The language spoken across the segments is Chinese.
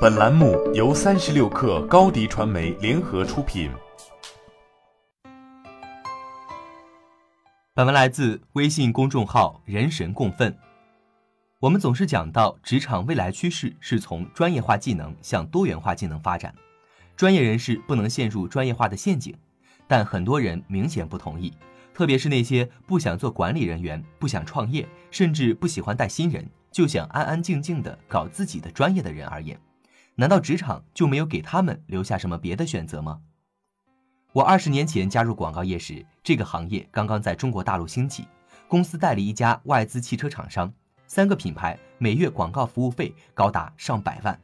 本栏目由三十六氪高低传媒联合出品。本文来自微信公众号“人神共愤”。我们总是讲到，职场未来趋势是从专业化技能向多元化技能发展，专业人士不能陷入专业化的陷阱。但很多人明显不同意，特别是那些不想做管理人员、不想创业，甚至不喜欢带新人，就想安安静静的搞自己的专业的人而言。难道职场就没有给他们留下什么别的选择吗？我二十年前加入广告业时，这个行业刚刚在中国大陆兴起。公司代理一家外资汽车厂商，三个品牌，每月广告服务费高达上百万。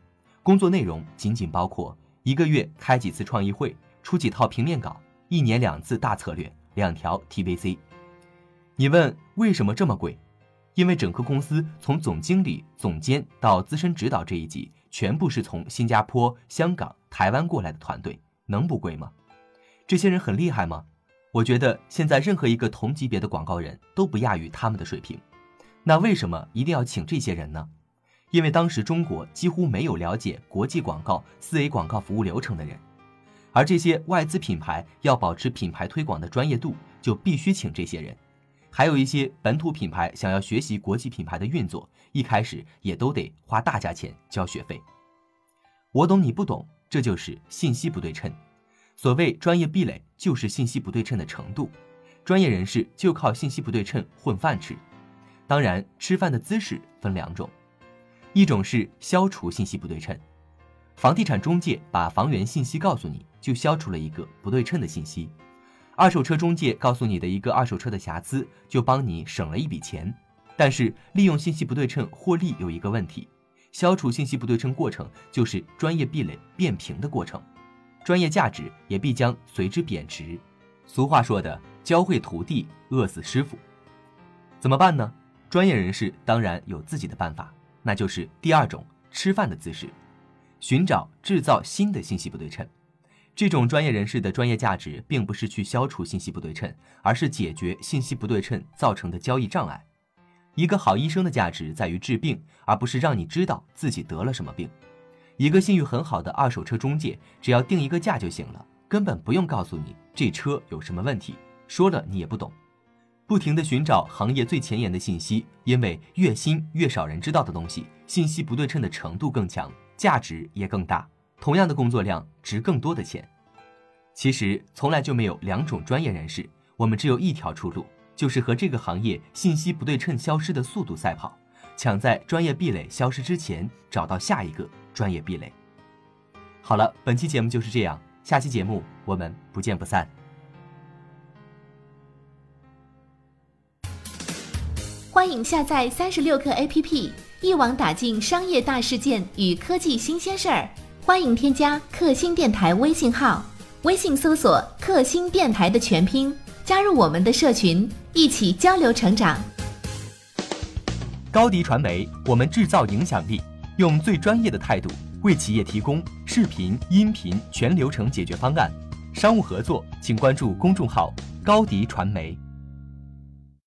工作内容仅仅包括一个月开几次创意会，出几套平面稿，一年两次大策略，两条 TVC。你问为什么这么贵？因为整个公司从总经理、总监到资深指导这一级。全部是从新加坡、香港、台湾过来的团队，能不贵吗？这些人很厉害吗？我觉得现在任何一个同级别的广告人都不亚于他们的水平。那为什么一定要请这些人呢？因为当时中国几乎没有了解国际广告四 A 广告服务流程的人，而这些外资品牌要保持品牌推广的专业度，就必须请这些人。还有一些本土品牌想要学习国际品牌的运作，一开始也都得花大价钱交学费。我懂你不懂，这就是信息不对称。所谓专业壁垒，就是信息不对称的程度。专业人士就靠信息不对称混饭吃。当然，吃饭的姿势分两种，一种是消除信息不对称。房地产中介把房源信息告诉你，就消除了一个不对称的信息。二手车中介告诉你的一个二手车的瑕疵，就帮你省了一笔钱。但是利用信息不对称获利有一个问题，消除信息不对称过程就是专业壁垒变平的过程，专业价值也必将随之贬值。俗话说的“教会徒弟，饿死师傅”，怎么办呢？专业人士当然有自己的办法，那就是第二种吃饭的姿势，寻找制造新的信息不对称。这种专业人士的专业价值，并不是去消除信息不对称，而是解决信息不对称造成的交易障碍。一个好医生的价值在于治病，而不是让你知道自己得了什么病。一个信誉很好的二手车中介，只要定一个价就行了，根本不用告诉你这车有什么问题，说了你也不懂。不停地寻找行业最前沿的信息，因为越新越少人知道的东西，信息不对称的程度更强，价值也更大。同样的工作量值更多的钱，其实从来就没有两种专业人士，我们只有一条出路，就是和这个行业信息不对称消失的速度赛跑，抢在专业壁垒消失之前找到下一个专业壁垒。好了，本期节目就是这样，下期节目我们不见不散。欢迎下载三十六课 APP，一网打尽商业大事件与科技新鲜事儿。欢迎添加克星电台微信号，微信搜索“克星电台”的全拼，加入我们的社群，一起交流成长。高迪传媒，我们制造影响力，用最专业的态度为企业提供视频、音频全流程解决方案。商务合作，请关注公众号“高迪传媒”。